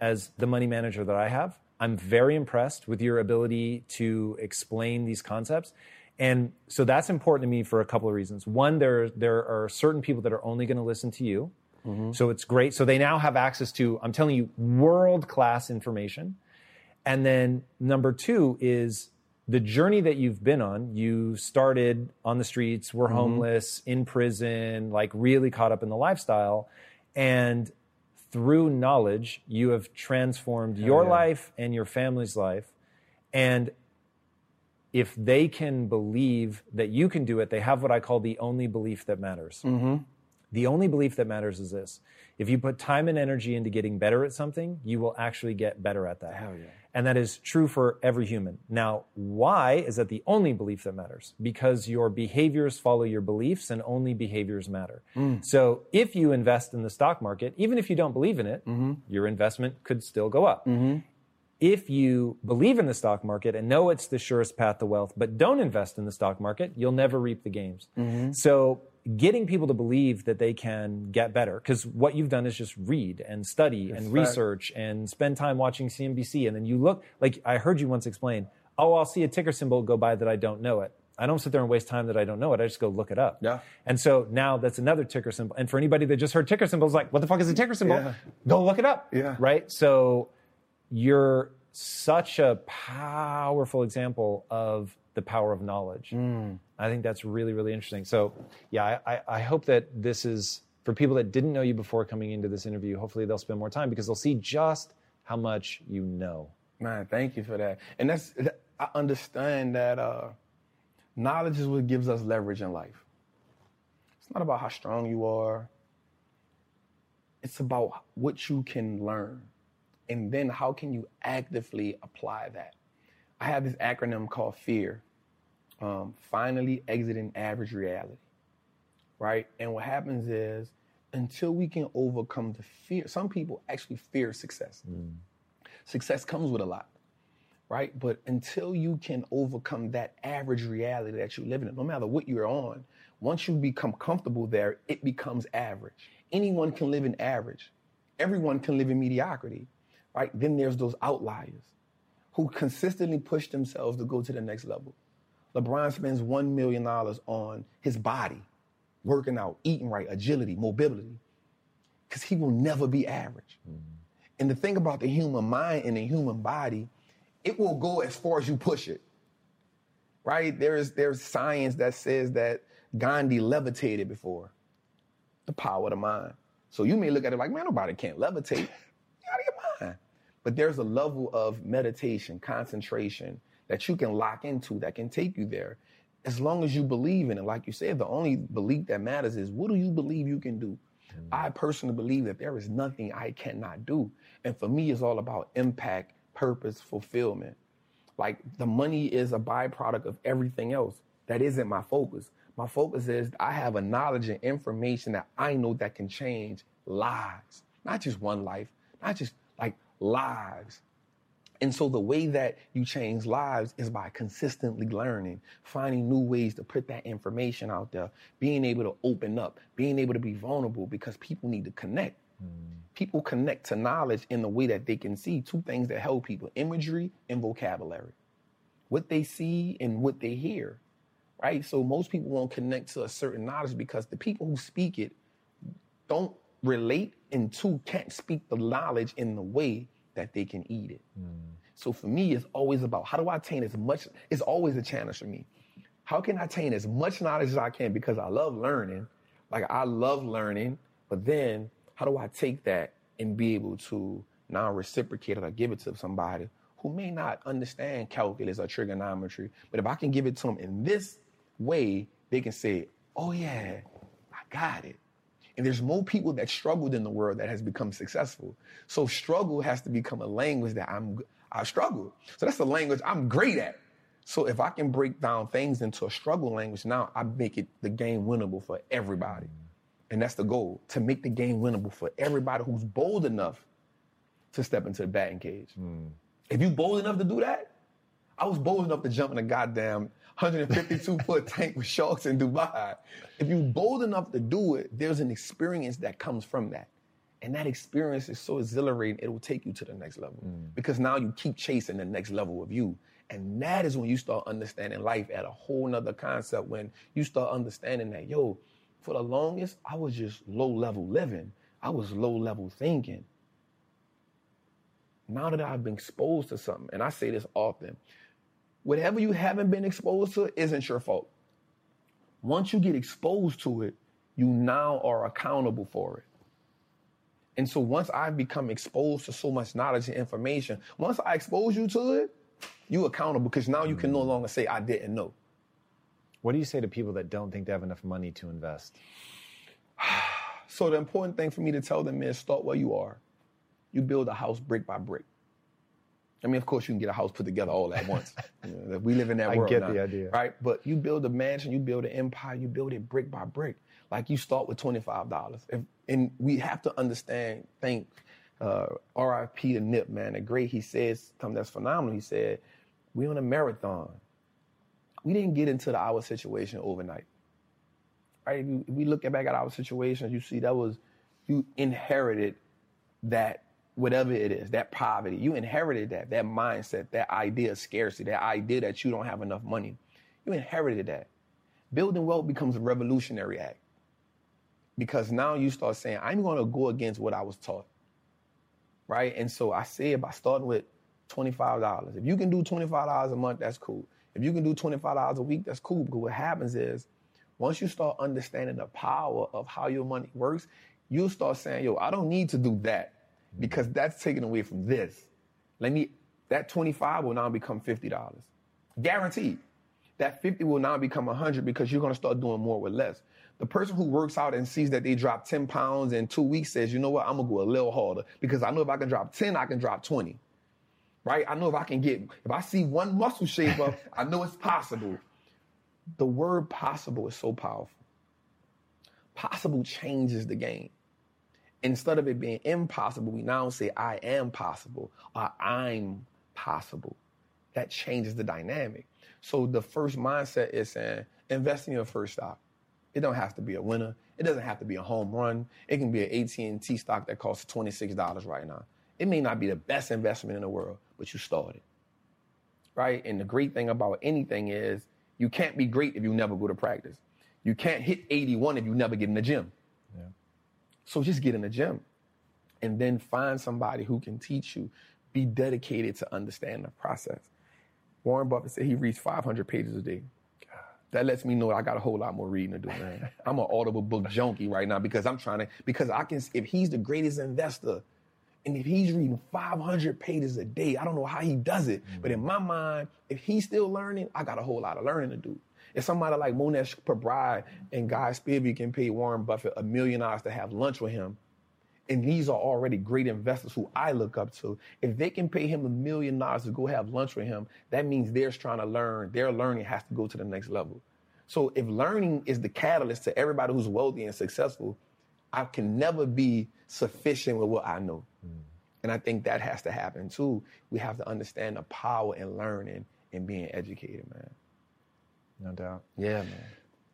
as the money manager that I have. I'm very impressed with your ability to explain these concepts. And so that's important to me for a couple of reasons. One, there, there are certain people that are only going to listen to you. Mm-hmm. So it's great. So they now have access to, I'm telling you, world class information. And then number two is the journey that you've been on. You started on the streets, were mm-hmm. homeless, in prison, like really caught up in the lifestyle. And through knowledge, you have transformed your yeah. life and your family's life. And if they can believe that you can do it, they have what I call the only belief that matters. Mm-hmm. The only belief that matters is this. If you put time and energy into getting better at something, you will actually get better at that. Hell yeah. And that is true for every human. Now, why is that the only belief that matters? Because your behaviors follow your beliefs and only behaviors matter. Mm. So if you invest in the stock market, even if you don't believe in it, mm-hmm. your investment could still go up mm-hmm. if you believe in the stock market and know it's the surest path to wealth, but don't invest in the stock market, you'll never reap the gains. Mm-hmm. So, getting people to believe that they can get better, because what you've done is just read and study and fact. research and spend time watching CNBC. And then you look, like I heard you once explain, oh, I'll see a ticker symbol go by that I don't know it. I don't sit there and waste time that I don't know it. I just go look it up. Yeah. And so now that's another ticker symbol. And for anybody that just heard ticker symbols, like, what the fuck is a ticker symbol? Yeah. Go look it up. Yeah. Right? So you're such a powerful example of the power of knowledge. Mm. I think that's really, really interesting. So, yeah, I, I, hope that this is for people that didn't know you before coming into this interview. Hopefully, they'll spend more time because they'll see just how much you know. Man, thank you for that. And that's I understand that uh, knowledge is what gives us leverage in life. It's not about how strong you are. It's about what you can learn. And then how can you actively apply that? I have this acronym called FEAR. Um, finally exiting average reality. Right? And what happens is until we can overcome the fear, some people actually fear success. Success comes with a lot right? But until you can overcome that average reality that you live in, no matter what you're on, once you become comfortable there, it becomes average. Anyone can live in average. Everyone can live in mediocrity, right? Then there's those outliers who consistently push themselves to go to the next level. LeBron spends $1 million on his body, working out, eating right, agility, mobility, because he will never be average. Mm-hmm. And the thing about the human mind and the human body, it will go as far as you push it. right? There's there's science that says that Gandhi levitated before. The power of the mind. So you may look at it like, man, nobody can't levitate. Out of your mind. But there's a level of meditation, concentration that you can lock into that can take you there. As long as you believe in it. Like you said, the only belief that matters is what do you believe you can do? Mm-hmm. I personally believe that there is nothing I cannot do. And for me, it's all about impact, purpose, fulfillment. Like the money is a byproduct of everything else. That isn't my focus. My focus is I have a knowledge and information that I know that can change lives, not just one life, not just like lives. And so the way that you change lives is by consistently learning, finding new ways to put that information out there, being able to open up, being able to be vulnerable because people need to connect. Mm. People connect to knowledge in the way that they can see two things that help people imagery and vocabulary. What they see and what they hear, right? So most people won't connect to a certain knowledge because the people who speak it don't relate and two can't speak the knowledge in the way that they can eat it. Mm. So for me, it's always about how do I attain as much, it's always a challenge for me. How can I attain as much knowledge as I can because I love learning? Like I love learning, but then how do I take that and be able to now reciprocate it or give it to somebody who may not understand calculus or trigonometry, but if I can give it to them in this way, they can say, oh yeah, I got it. And there's more people that struggled in the world that has become successful. So struggle has to become a language that I'm I struggle. So that's the language I'm great at. So if I can break down things into a struggle language, now I make it the game winnable for everybody. And that's the goal to make the game winnable for everybody who's bold enough to step into the batting cage. Mm. If you bold enough to do that, I was bold enough to jump in a goddamn 152 foot tank with sharks in Dubai. If you're bold enough to do it, there's an experience that comes from that. And that experience is so exhilarating, it will take you to the next level. Mm. Because now you keep chasing the next level of you. And that is when you start understanding life at a whole nother concept, when you start understanding that, yo, for the longest, I was just low level living. I was low level thinking. Now that I've been exposed to something, and I say this often, whatever you haven't been exposed to isn't your fault. Once you get exposed to it, you now are accountable for it. And so once I've become exposed to so much knowledge and information, once I expose you to it, you accountable because now you can no mm. longer say I didn't know. What do you say to people that don't think they have enough money to invest? so the important thing for me to tell them is start where you are. You build a house brick by brick. I mean, of course, you can get a house put together all at once. you know, we live in that world. I get now, the idea. Right? But you build a mansion, you build an empire, you build it brick by brick. Like you start with $25. If, and we have to understand, think, uh, RIP to Nip, man, the great, he says, something that's phenomenal. He said, We're on a marathon. We didn't get into the our situation overnight. Right? If we look back at our situations, you see that was, you inherited that whatever it is, that poverty. You inherited that, that mindset, that idea of scarcity, that idea that you don't have enough money. You inherited that. Building wealth becomes a revolutionary act because now you start saying, I'm going to go against what I was taught. Right? And so I said by starting with $25. If you can do $25 a month, that's cool. If you can do $25 a week, that's cool. Because what happens is once you start understanding the power of how your money works, you'll start saying, yo, I don't need to do that because that's taken away from this. Let me, that 25 will now become $50. Guaranteed. That 50 will now become 100 because you're going to start doing more with less. The person who works out and sees that they drop 10 pounds in two weeks says, you know what, I'm going to go a little harder because I know if I can drop 10, I can drop 20. Right? I know if I can get, if I see one muscle shape up, I know it's possible. The word possible is so powerful. Possible changes the game instead of it being impossible, we now say, I am possible or I'm possible. That changes the dynamic. So the first mindset is saying, invest in your first stock. It don't have to be a winner. It doesn't have to be a home run. It can be an AT&T stock that costs $26 right now. It may not be the best investment in the world, but you started. Right? And the great thing about anything is you can't be great if you never go to practice. You can't hit 81 if you never get in the gym. So just get in the gym and then find somebody who can teach you. Be dedicated to understand the process. Warren Buffett said he reads 500 pages a day. That lets me know I got a whole lot more reading to do, man. I'm an audible book junkie right now because I'm trying to because I can if he's the greatest investor and if he's reading 500 pages a day, I don't know how he does it. But in mm. my mind, if he's still learning, I got a whole lot of learning to do. If somebody like Mohnish Pabrai and Guy Spier can pay Warren Buffett a million dollars to have lunch with him, and these are already great investors who I look up to. If they can pay him a million dollars to go have lunch with him, that means they're trying to learn. Their learning has to go to the next level. So if learning is the catalyst to everybody who's wealthy and successful, I can never be sufficient with what I know. Hmm. And I think that has to happen too. We have to understand the power in learning and being educated, man. No doubt. Yeah, man.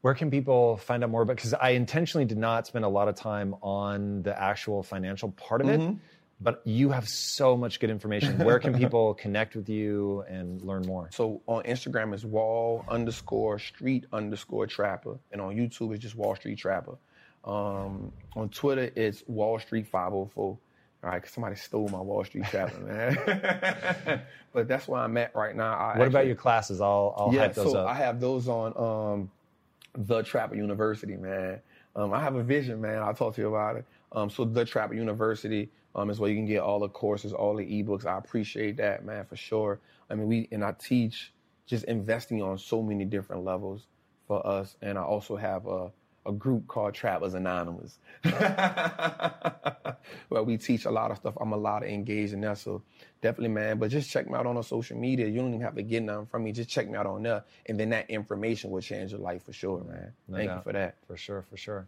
Where can people find out more about? Because I intentionally did not spend a lot of time on the actual financial part of it, but you have so much good information. Where can people connect with you and learn more? So on Instagram it's wall underscore street underscore trapper, and on YouTube it's just Wall Street Trapper. Um, on Twitter it's Wall Street 504. All right, 'cause somebody stole my Wall Street Trapper, man. but that's where I'm at right now. I What about your classes? I'll, I'll yeah, so up. I have those on um, the Trapper University, man. Um, I have a vision, man. I'll talk to you about it. Um, so the Trapper University um, is where you can get all the courses, all the ebooks. I appreciate that, man, for sure. I mean, we and I teach just investing on so many different levels for us, and I also have a a group called Trappers Anonymous, where we teach a lot of stuff. I'm a lot of engaged in that, so definitely, man. But just check me out on our social media. You don't even have to get nothing from me. Just check me out on there, and then that information will change your life for sure, man. Thank doubt. you for that. For sure, for sure.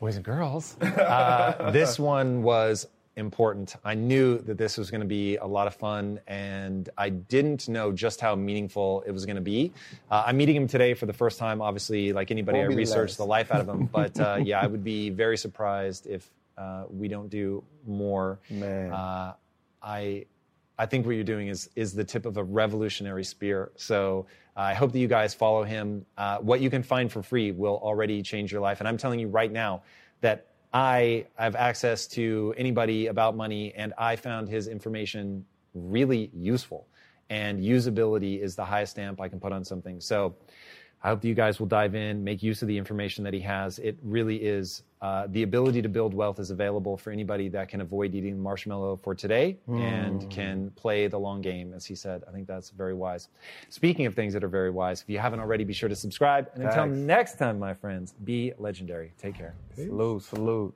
Boys and girls, uh, this one was important. I knew that this was going to be a lot of fun, and I didn't know just how meaningful it was going to be. Uh, I'm meeting him today for the first time. Obviously, like anybody, Won't I be the researched the life out of him. But uh, yeah, I would be very surprised if uh, we don't do more. Man. Uh, I I think what you're doing is is the tip of a revolutionary spear. So uh, I hope that you guys follow him. Uh, what you can find for free will already change your life. And I'm telling you right now that I have access to anybody about money, and I found his information really useful. And usability is the highest stamp I can put on something. So I hope that you guys will dive in, make use of the information that he has. It really is uh, the ability to build wealth is available for anybody that can avoid eating marshmallow for today and can play the long game, as he said. I think that's very wise. Speaking of things that are very wise, if you haven't already, be sure to subscribe. And until next time, my friends, be legendary. Take care. Salute, salute.